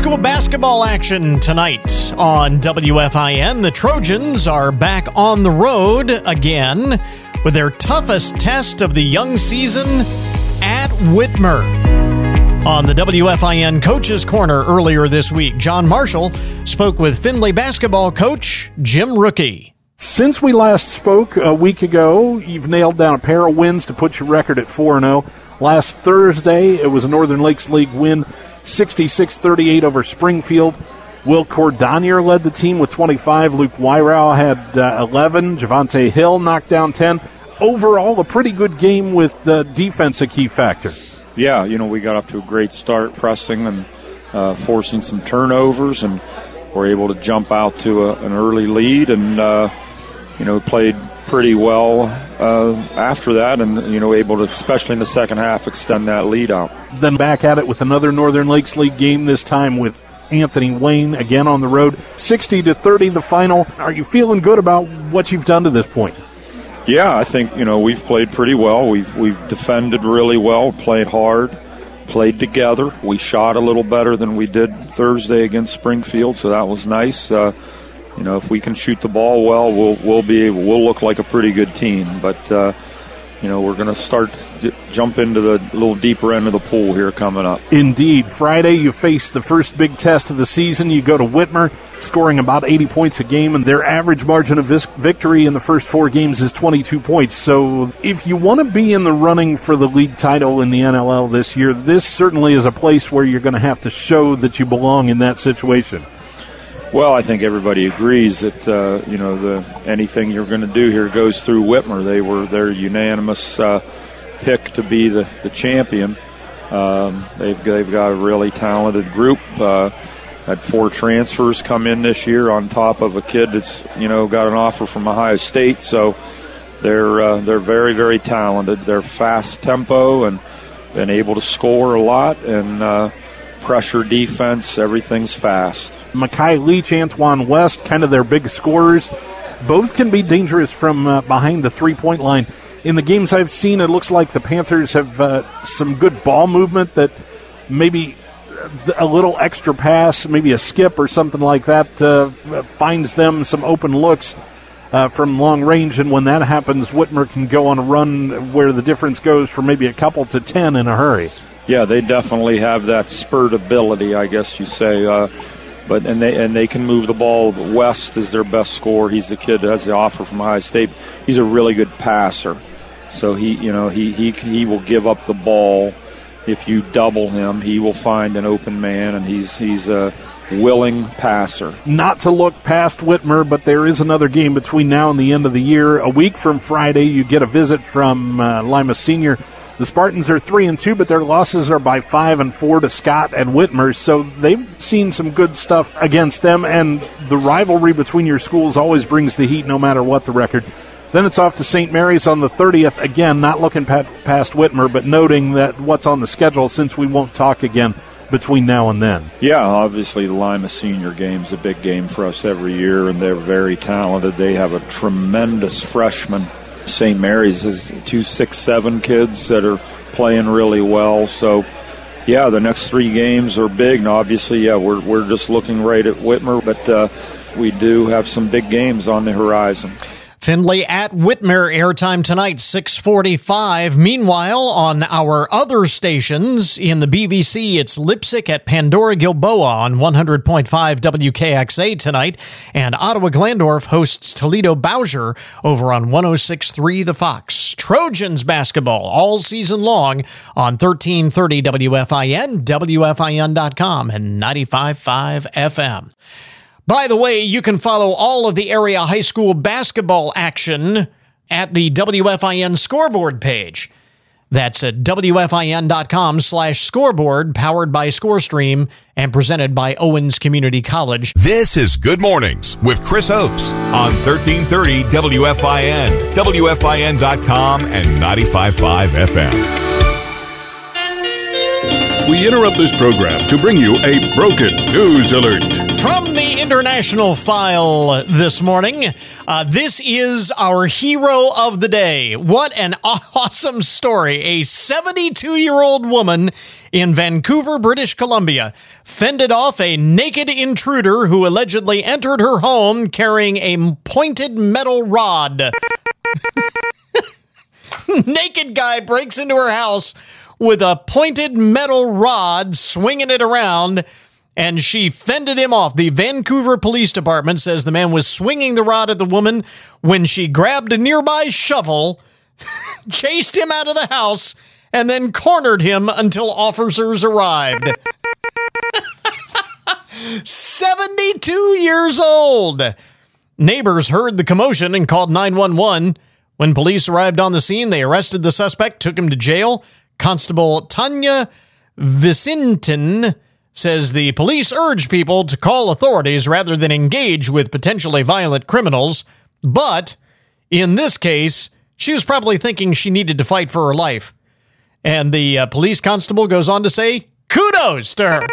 school basketball action tonight on WFIN. The Trojans are back on the road again with their toughest test of the young season at Whitmer. On the WFIN Coaches Corner earlier this week, John Marshall spoke with Findlay basketball coach Jim Rucki. Since we last spoke a week ago, you've nailed down a pair of wins to put your record at 4 0. Last Thursday, it was a Northern Lakes League win 66 38 over Springfield. Will Cordonier led the team with 25. Luke Wyrow had uh, 11. Javante Hill knocked down 10. Overall, a pretty good game with the defense a key factor. Yeah, you know, we got up to a great start pressing and uh, forcing some turnovers, and were able to jump out to a, an early lead and, uh, you know, played pretty well uh, after that, and you know, able to, especially in the second half, extend that lead out. Then back at it with another Northern Lakes League game. This time with Anthony Wayne again on the road, sixty to thirty, the final. Are you feeling good about what you've done to this point? Yeah, I think you know we've played pretty well. We've we've defended really well, played hard, played together. We shot a little better than we did Thursday against Springfield, so that was nice. Uh, you know, if we can shoot the ball well, we'll we'll be we'll look like a pretty good team. But uh, you know, we're going to start to jump into the little deeper end of the pool here coming up. Indeed, Friday you face the first big test of the season. You go to Whitmer, scoring about 80 points a game, and their average margin of victory in the first four games is 22 points. So, if you want to be in the running for the league title in the NLL this year, this certainly is a place where you're going to have to show that you belong in that situation. Well, I think everybody agrees that uh, you know the anything you're going to do here goes through Whitmer. They were their unanimous uh, pick to be the the champion. Um, they've they've got a really talented group. Uh, had four transfers come in this year on top of a kid that's you know got an offer from Ohio State. So they're uh, they're very very talented. They're fast tempo and been able to score a lot and uh, pressure defense. Everything's fast. Makai Leach, Antoine West, kind of their big scorers. Both can be dangerous from uh, behind the three point line. In the games I've seen, it looks like the Panthers have uh, some good ball movement that maybe a little extra pass, maybe a skip or something like that, uh, finds them some open looks. Uh, from long range, and when that happens, Whitmer can go on a run where the difference goes from maybe a couple to ten in a hurry. Yeah, they definitely have that spurt ability, I guess you say. Uh, but and they and they can move the ball. West is their best scorer. He's the kid that has the offer from Ohio State. He's a really good passer. So he, you know, he he he will give up the ball if you double him. He will find an open man, and he's he's a willing passer. Not to look past Whitmer, but there is another game between now and the end of the year. A week from Friday, you get a visit from uh, Lima Senior the Spartans are three and two, but their losses are by five and four to Scott and Whitmer. So they've seen some good stuff against them, and the rivalry between your schools always brings the heat, no matter what the record. Then it's off to St. Mary's on the 30th. Again, not looking past Whitmer, but noting that what's on the schedule since we won't talk again between now and then. Yeah, obviously the Lima Senior game is a big game for us every year, and they're very talented. They have a tremendous freshman St. Mary's has two six seven kids that are playing really well. So, yeah, the next three games are big. And obviously, yeah, we're we're just looking right at Whitmer, but uh, we do have some big games on the horizon. Findlay at Whitmer airtime tonight 645. Meanwhile, on our other stations in the BVC, it's Leipsic at Pandora Gilboa on 100.5 WKXA tonight, and Ottawa Glandorf hosts Toledo Bowsher over on 106.3 The Fox. Trojans basketball all season long on 1330 WFIN, WFIN.com, and 95.5 FM. By the way, you can follow all of the area high school basketball action at the WFIN scoreboard page. That's at WFIN.com slash scoreboard, powered by ScoreStream and presented by Owens Community College. This is Good Mornings with Chris Oakes on 1330 WFIN, WFIN.com, and 95.5 FM. We interrupt this program to bring you a broken news alert. From the international file this morning, uh, this is our hero of the day. What an awesome story. A 72 year old woman in Vancouver, British Columbia, fended off a naked intruder who allegedly entered her home carrying a pointed metal rod. naked guy breaks into her house with a pointed metal rod, swinging it around, and she fended him off. The Vancouver Police Department says the man was swinging the rod at the woman when she grabbed a nearby shovel, chased him out of the house, and then cornered him until officers arrived. 72 years old. Neighbors heard the commotion and called 911. When police arrived on the scene, they arrested the suspect, took him to jail. Constable Tania Visintin says the police urge people to call authorities rather than engage with potentially violent criminals. But in this case, she was probably thinking she needed to fight for her life. And the uh, police constable goes on to say, kudos to her.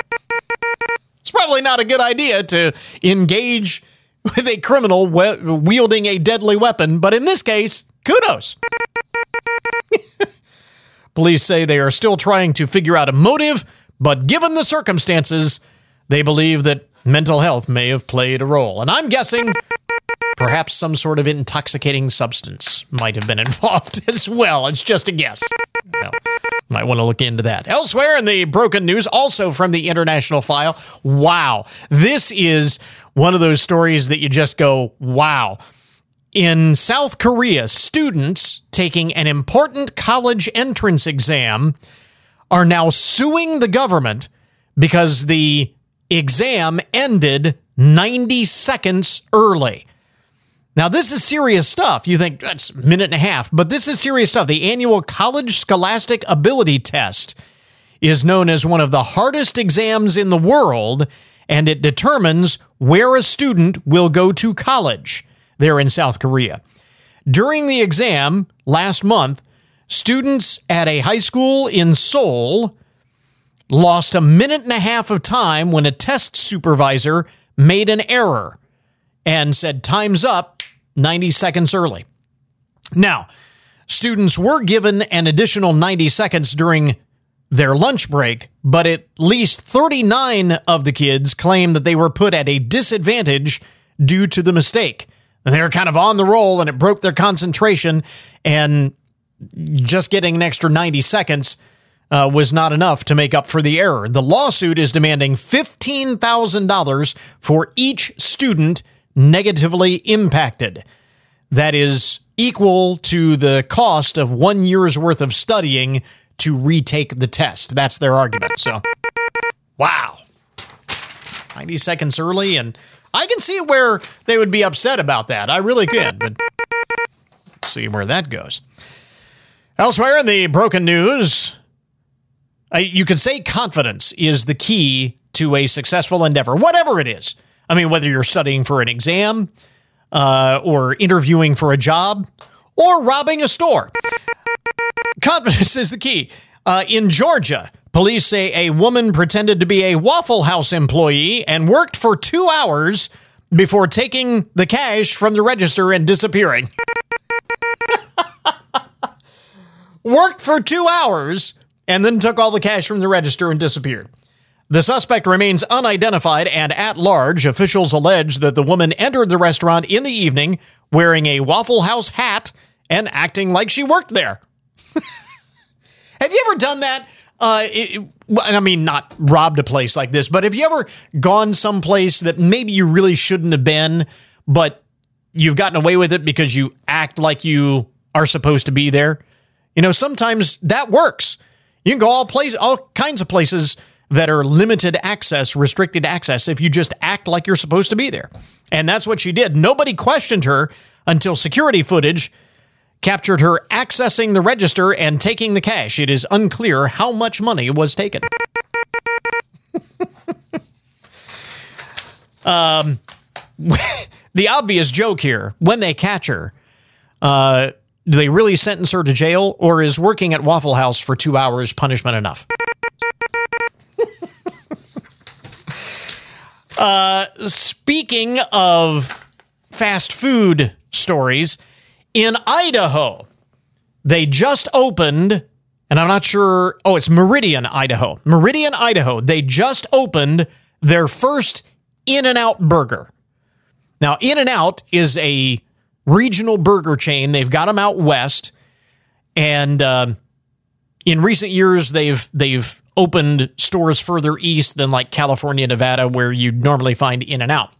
It's probably not a good idea to engage with a criminal we- wielding a deadly weapon, but in this case, kudos. Police say they are still trying to figure out a motive, but given the circumstances, they believe that mental health may have played a role. And I'm guessing perhaps some sort of intoxicating substance might have been involved as well. It's just a guess. No, might want to look into that. Elsewhere in the broken news, also from the international file, wow. This is one of those stories that you just go, wow. In South Korea, students taking an important college entrance exam are now suing the government because the exam ended 90 seconds early. Now, this is serious stuff. You think that's a minute and a half, but this is serious stuff. The annual College Scholastic Ability Test is known as one of the hardest exams in the world, and it determines where a student will go to college there in South Korea. During the exam last month, students at a high school in Seoul lost a minute and a half of time when a test supervisor made an error and said, Time's up 90 seconds early. Now, students were given an additional 90 seconds during their lunch break, but at least 39 of the kids claim that they were put at a disadvantage due to the mistake. And they were kind of on the roll and it broke their concentration. And just getting an extra 90 seconds uh, was not enough to make up for the error. The lawsuit is demanding $15,000 for each student negatively impacted. That is equal to the cost of one year's worth of studying to retake the test. That's their argument. So, wow. 90 seconds early and I can see where they would be upset about that. I really can, but see where that goes. Elsewhere in the broken news, you could say confidence is the key to a successful endeavor, whatever it is. I mean, whether you're studying for an exam, uh, or interviewing for a job, or robbing a store. Confidence is the key. Uh, in Georgia, Police say a woman pretended to be a Waffle House employee and worked for two hours before taking the cash from the register and disappearing. Worked for two hours and then took all the cash from the register and disappeared. The suspect remains unidentified and at large. Officials allege that the woman entered the restaurant in the evening, wearing a Waffle House hat and acting like she worked there. have you ever done that? Uh, it, I mean, not robbed a place like this, but have you ever gone someplace that maybe you really shouldn't have been, but you've gotten away with it because you act like you are supposed to be there? You know, sometimes that works. You can go all place, all kinds of places that are limited access, restricted access, if you just act like you're supposed to be there. And that's what she did. Nobody questioned her until security footage captured her accessing the register and taking the cash. It is unclear how much money was taken. um, the obvious joke here when they catch her, uh, do they really sentence her to jail, or is working at Waffle House for two hours punishment enough? uh, speaking of fast food stories, in Idaho, they just opened, and I'm not sure. Oh, it's Meridian, Idaho. Meridian, Idaho. They just opened their first In N Out burger. Now, In N Out is a regional burger chain. They've got them out west, and uh, in recent years, they've they've opened stores further east than like California, Nevada, where you'd normally find In and Out.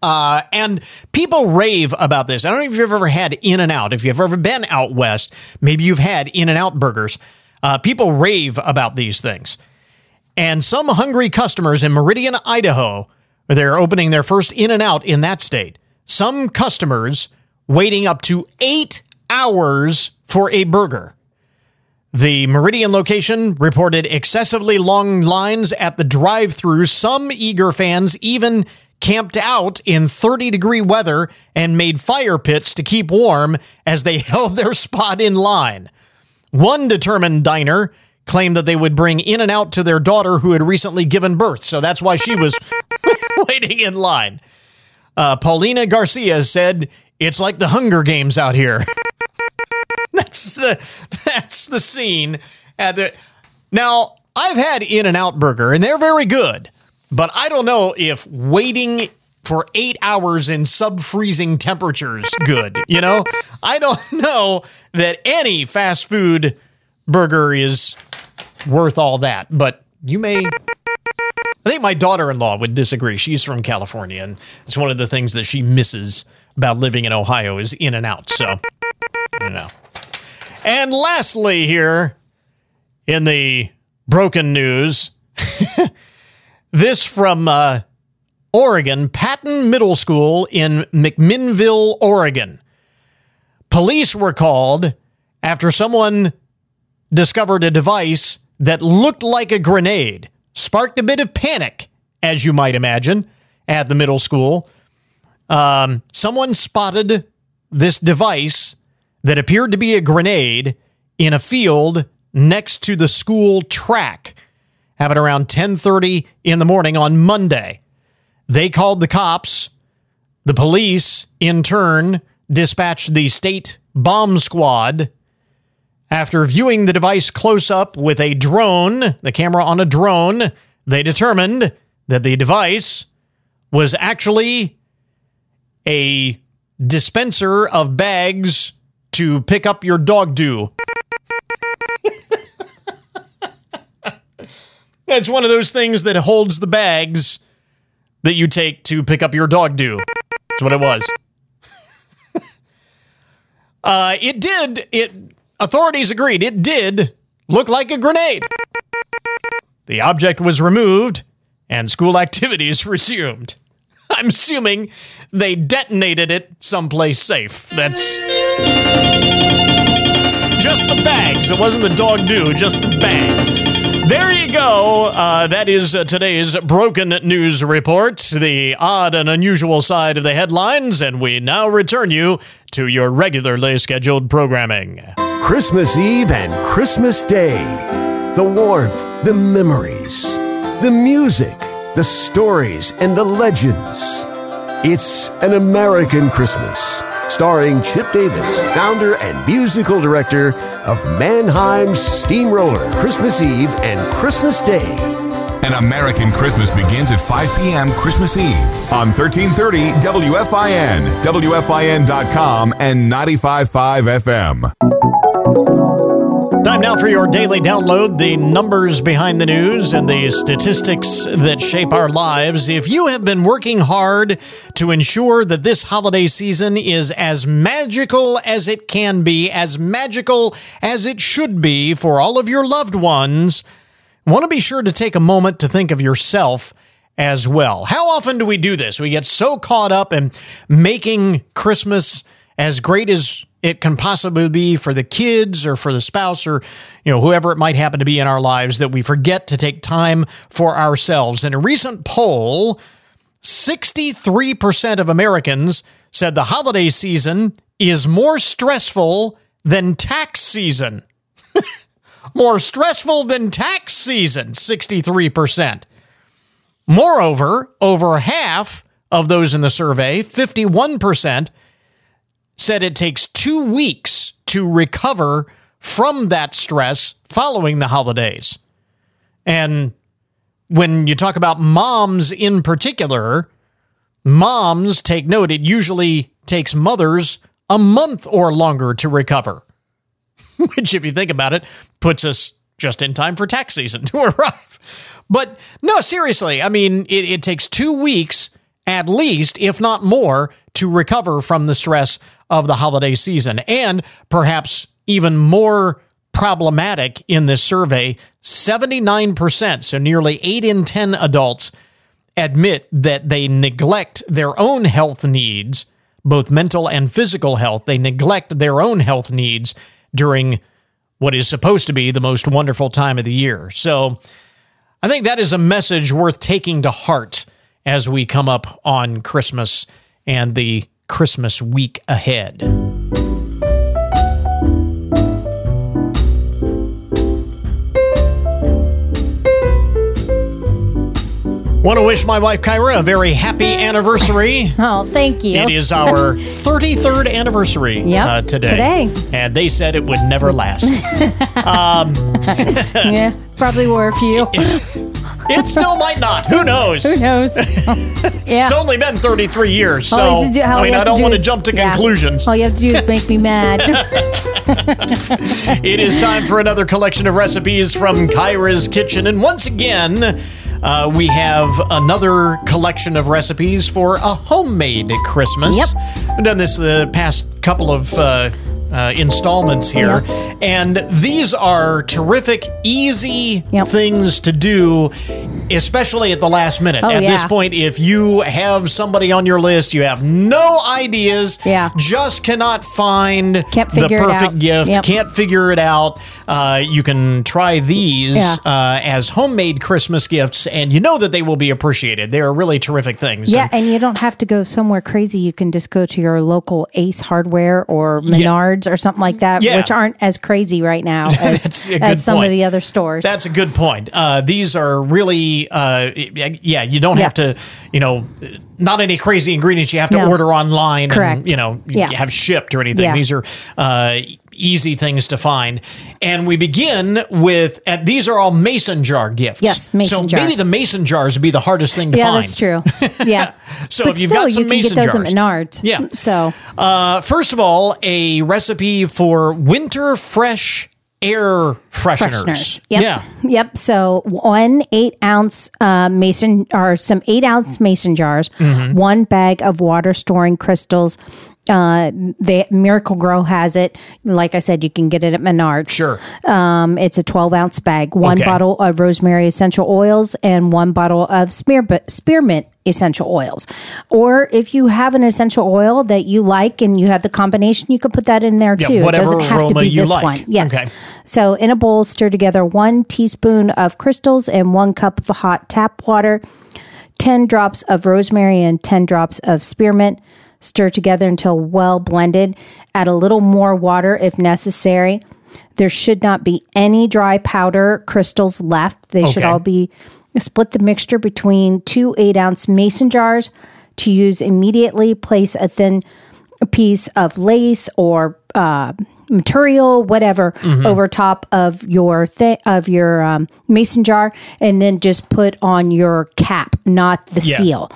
Uh, and people rave about this. I don't know if you've ever had In and Out. If you've ever been out west, maybe you've had In and Out burgers. Uh, people rave about these things. And some hungry customers in Meridian, Idaho, they're opening their first In and Out in that state. Some customers waiting up to eight hours for a burger. The Meridian location reported excessively long lines at the drive through. Some eager fans even camped out in 30 degree weather and made fire pits to keep warm as they held their spot in line. One determined diner claimed that they would bring in and out to their daughter who had recently given birth, so that's why she was waiting in line. Uh, Paulina Garcia said, "It's like the Hunger Games out here." that's the that's the scene. At the, now I've had In and Out Burger, and they're very good. But I don't know if waiting for eight hours in sub freezing temperatures good. You know, I don't know that any fast food burger is worth all that. But you may. I think my daughter in law would disagree. She's from California, and it's one of the things that she misses about living in Ohio is in and out. So, you know. And lastly, here in the broken news. This from uh, Oregon, Patton Middle School in McMinnville, Oregon. Police were called after someone discovered a device that looked like a grenade, sparked a bit of panic, as you might imagine, at the middle school. Um, someone spotted this device that appeared to be a grenade in a field next to the school track happened around 10:30 in the morning on Monday. They called the cops. The police, in turn, dispatched the state bomb squad. After viewing the device close up with a drone, the camera on a drone, they determined that the device was actually a dispenser of bags to pick up your dog do. That's one of those things that holds the bags that you take to pick up your dog do. That's what it was. uh, it did. It authorities agreed. It did look like a grenade. The object was removed and school activities resumed. I'm assuming they detonated it someplace safe. That's just the bags. It wasn't the dog do, just the bags. There you go. Uh, that is uh, today's broken news report, the odd and unusual side of the headlines, and we now return you to your regularly scheduled programming. Christmas Eve and Christmas Day. The warmth, the memories, the music, the stories, and the legends. It's an American Christmas starring Chip Davis, founder and musical director of Mannheim Steamroller, Christmas Eve and Christmas Day. An American Christmas begins at 5 p.m. Christmas Eve on 1330 WFIN, WFIN.com, and 95.5 FM. Time now for your daily download the numbers behind the news and the statistics that shape our lives. If you have been working hard to ensure that this holiday season is as magical as it can be, as magical as it should be for all of your loved ones, want to be sure to take a moment to think of yourself as well. How often do we do this? We get so caught up in making Christmas as great as it can possibly be for the kids or for the spouse or you know whoever it might happen to be in our lives that we forget to take time for ourselves. In a recent poll, 63% of Americans said the holiday season is more stressful than tax season. more stressful than tax season, 63%. Moreover, over half of those in the survey, 51%, said it takes two weeks to recover from that stress following the holidays. And when you talk about moms in particular, moms take note, it usually takes mothers a month or longer to recover, which, if you think about it, puts us just in time for tax season to arrive. But no, seriously, I mean, it, it takes two weeks at least, if not more, to recover from the stress of the holiday season. And perhaps even more problematic in this survey 79%, so nearly 8 in 10 adults, admit that they neglect their own health needs, both mental and physical health. They neglect their own health needs during what is supposed to be the most wonderful time of the year. So I think that is a message worth taking to heart as we come up on Christmas and the Christmas week ahead. Want to wish my wife Kyra a very happy anniversary. Oh, thank you. It is our 33rd anniversary Yep, uh, today. today. And they said it would never last. um, yeah, probably were a few. It still might not. Who knows? Who knows? yeah. It's only been 33 years, so All do- I mean, I don't do want to jump to yeah. conclusions. All you have to do is make me mad. It is time for another collection of recipes from Kyra's Kitchen. And once again, uh, we have another collection of recipes for a homemade Christmas. Yep. We've done this the past couple of uh, uh, installments here. And these are terrific, easy things to do, especially at the last minute. Oh, at this point, if you have somebody on your list, you have no ideas, Yeah. just cannot find the perfect gift, Yep. can't figure it out. Uh, you can try these Yeah. uh, as homemade Christmas gifts, and you know that they will be appreciated. They are really terrific things. yeah, and you don't have to go somewhere crazy. You can just go to your local Ace Hardware or Menards or something like that, Yeah. which aren't as crazy right now as, That's a good as some point. of the other stores. That's a good point. Uh, these are really, uh, yeah, you don't Yeah. have to, you know, not any crazy ingredients you have to No. order online Correct. and, you know, Yeah. have shipped or anything. These are uh, easy things to find. And we begin with, uh, these are all mason jar gifts. Yes, mason so jar. maybe the mason jars would be the hardest thing to yeah, find. that's true. Yeah. So but if you've still, got some you can mason get those jars. at Menards. Yeah. So Uh, first of all, a recipe for winter fresh air fresheners. fresheners. Yep. Yeah. Yep. So one eight ounce uh, mason or some eight ounce mason jars, Mhm. one bag of water storing crystals. Uh, the Miracle-Gro has it. Like I said, you can get it at Menards. Sure. Um, it's a 12 ounce bag, one Okay. bottle of rosemary essential oils, and one bottle of spear, spearmint essential oils. Or if you have an essential oil that you like and you have the combination, you could put that in there Yeah, too. whatever it doesn't have to aroma be you this like. one. Yes. Okay. So in a bowl, stir together one teaspoon of crystals and one cup of hot tap water, 10 drops of rosemary and 10 drops of spearmint. Stir together until well blended. Add a little more water if necessary. There should not be any dry powder crystals left. They should all be split the mixture between two eight ounce mason jars to use immediately. Place a thin piece of lace or uh, material, whatever, Mm-hmm. over top of your thi- of your um, mason jar, and then just put on your cap, not the Yeah. seal.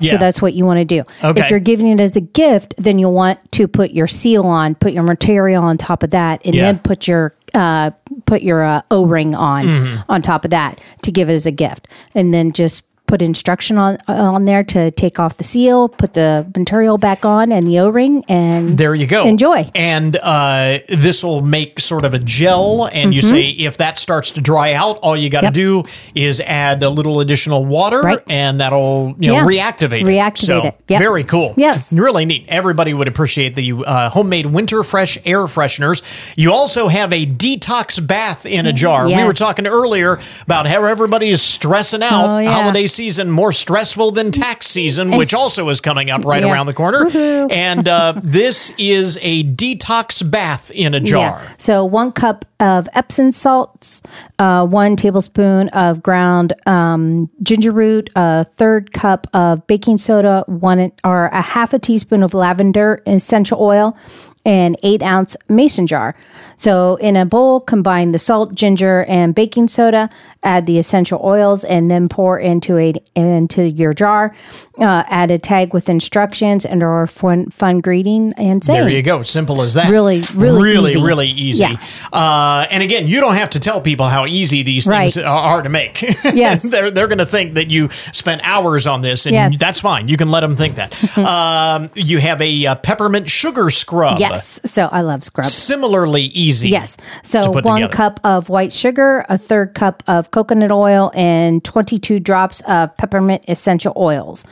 Yeah. So that's what you want to do. Okay. If you're giving it as a gift, then you'll want to put your seal on, put your material on top of that, and Yeah. then put your uh, put your uh, O ring on Mm-hmm. on top of that to give it as a gift, and then just put instruction on on there to take off the seal, put the material back on, and the O ring, and There you go. Enjoy. And uh, this will make sort of a gel. And you say if that starts to dry out, all you got to Mm-hmm. Yep. do is add a little additional water, Right. and that'll you know Yeah. reactivate it. Reactivate So, it. Yep. Very cool. Yes. really neat. Everybody would appreciate the uh, homemade winter fresh air fresheners. You also have a detox bath in a jar. We were talking earlier about how everybody is stressing out. Oh, yeah. Holiday season more stressful than tax season, which also is coming up right Yeah. around the corner. Woohoo. And uh, this is a detox bath in a jar. Yeah. So one cup of Epsom salts, uh, one tablespoon of ground um, ginger root, a third cup of baking soda, one or a half a teaspoon of lavender essential oil, and eight ounce mason jar. So in a bowl, combine the salt, ginger, and baking soda. Add the essential oils, and then pour into a into your jar. Uh, add a tag with instructions and or fun fun greeting and saying. There you go. Simple as that. Really, really really, easy. really easy. Yeah. Uh, and again, you don't have to tell people how easy these things Right. are to make. Yes. they're they're going to think that you spent hours on this, and Yes. that's fine. You can let them think that. um, you have a uh, peppermint sugar scrub. Yes. So I love scrubs. Similarly easy. Yes. to So one together. cup of white sugar, a third cup of coconut oil, and 22 drops of peppermint essential oils.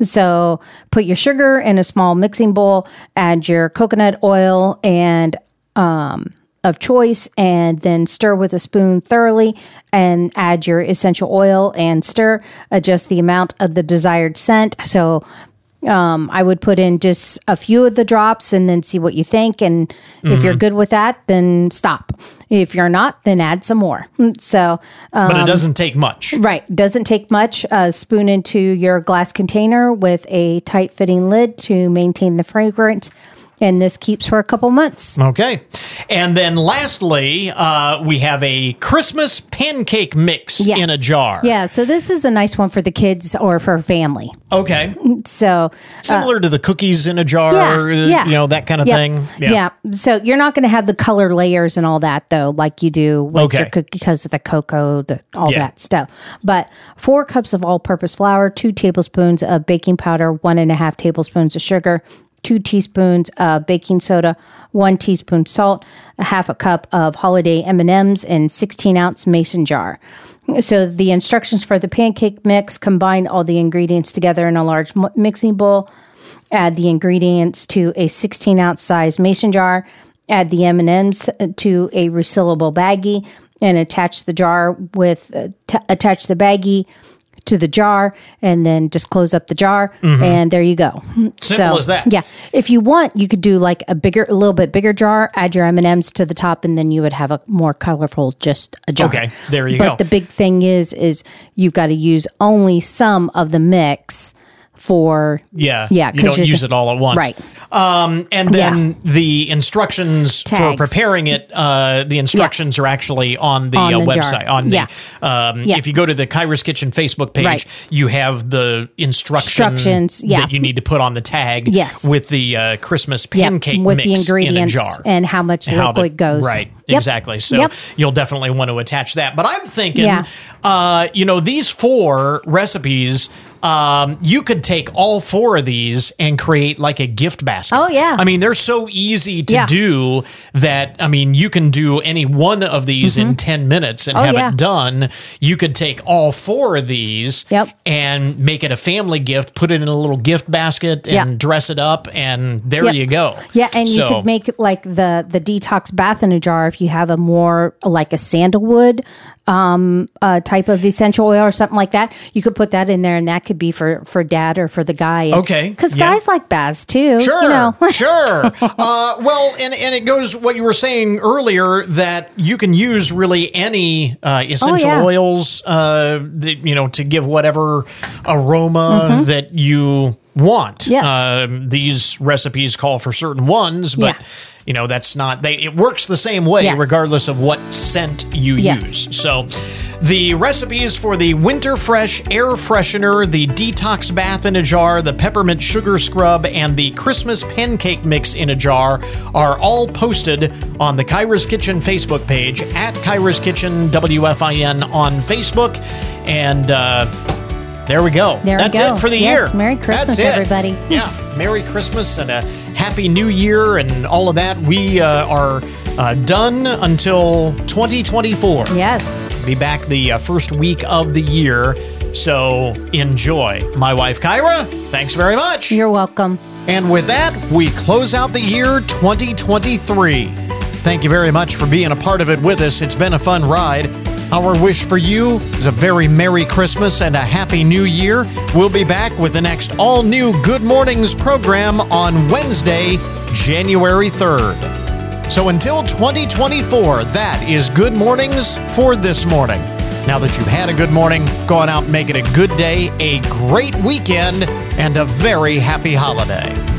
So put your sugar in a small mixing bowl, add your coconut oil and um, of choice, and then stir with a spoon thoroughly, and add your essential oil and stir. Adjust the amount of the desired scent. So um, I would put in just a few of the drops and then see what you think. And if you're Mhm. good with that, then stop. If you're not, then add some more. So, um, But it doesn't take much. Right. Doesn't take much. A spoon into your glass container with a tight fitting lid to maintain the fragrance. And this keeps for a couple months. Okay. And then lastly, uh, we have a Christmas pancake mix Yes. in a jar. Yeah. So this is a nice one for the kids or for family. Okay. So Similar to the cookies in a jar, yeah, uh, yeah. you know, that kind of Yep. thing. Yeah. So you're not going to have the color layers and all that though, like you do with Okay. your cookie because of the cocoa, the, all Yeah. that stuff. But four cups of all-purpose flour, two tablespoons of baking powder, one and a half tablespoons of sugar, two teaspoons of baking soda, one teaspoon salt, a half a cup of holiday M&Ms, and 16 ounce mason jar. So the instructions for the pancake mix: combine all the ingredients together in a large mixing bowl. Add the ingredients to a 16 ounce size mason jar. Add the M&Ms to a resealable baggie and attach the jar with uh, t- attach the baggie to the jar and then just close up the jar Mhm. and there you go. Simple as that. Yeah. If you want, you could do like a bigger, a little bit bigger jar, add your M&Ms to the top and then you would have a more colorful just a jar. Okay, there you but go. But the big thing is is you've got to use only some of the mix for Yeah. yeah you don't use the- it all at once. right Um, and then the instructions for preparing it, uh, the instructions are actually on the, On uh, the jar. website. On Yeah. the, um, Yeah. if you go to the Kyra's Kitchen Facebook page, Right. you have the instruction Instructions, yeah. that you need to put on the tag Yes. with the uh, Christmas Yep, pancake with mix the ingredients in a jar. and how much How to- liquid goes Right, Yep. exactly. So Yep. you'll definitely want to attach that. But I'm thinking, Yeah. uh, you know, these four recipes. Um, you could take all four of these and create like a gift basket. Oh, yeah. I mean, they're so easy to Yeah. do that. I mean, you can do any one of these in 10 minutes and Oh, have yeah. it done. You could take all four of these Yep. and make it a family gift, put it in a little gift basket and Yep. dress it up. And there Yep. you go. Yeah, and you could make like the the detox bath in a jar if you have a more like a sandalwood um uh, type of essential oil or something like that. You could put that in there, and that could be for for dad or for the guy. Okay, because yeah. guys like baths too. Sure, you know. sure. Uh, well, and and it goes what you were saying earlier that you can use really any uh, essential Oh, yeah. oils, uh, that, you know, to give whatever aroma Mm-hmm. that you want. Yes. Um, these recipes call for certain ones, but Yeah. you know that's not they. It works the same way Yes. regardless of what scent you Yes. use. So, the recipes for the Winter Fresh air freshener, the detox bath in a jar, the peppermint sugar scrub, and the Christmas pancake mix in a jar are all posted on the Kyra's Kitchen Facebook page at Kyra's Kitchen WFIN on Facebook, and. Uh, there we go. There we That's go. it for the Yes, year. Merry Christmas, everybody. Yeah, Merry Christmas and a Happy New Year and all of that. We uh, are uh, done until 2024. Yes. Be back the uh, first week of the year. So enjoy. My wife, Kyra, thanks very much. You're welcome. And with that, we close out the year 2023. Thank you very much for being a part of it with us. It's been a fun ride. Our wish for you is a very Merry Christmas and a Happy New Year. We'll be back with the next all new Good Mornings program on Wednesday, January 3rd. So until 2024, that is Good Mornings for this morning. Now that you've had a good morning, go on out and make it a good day, a great weekend, and a very happy holiday.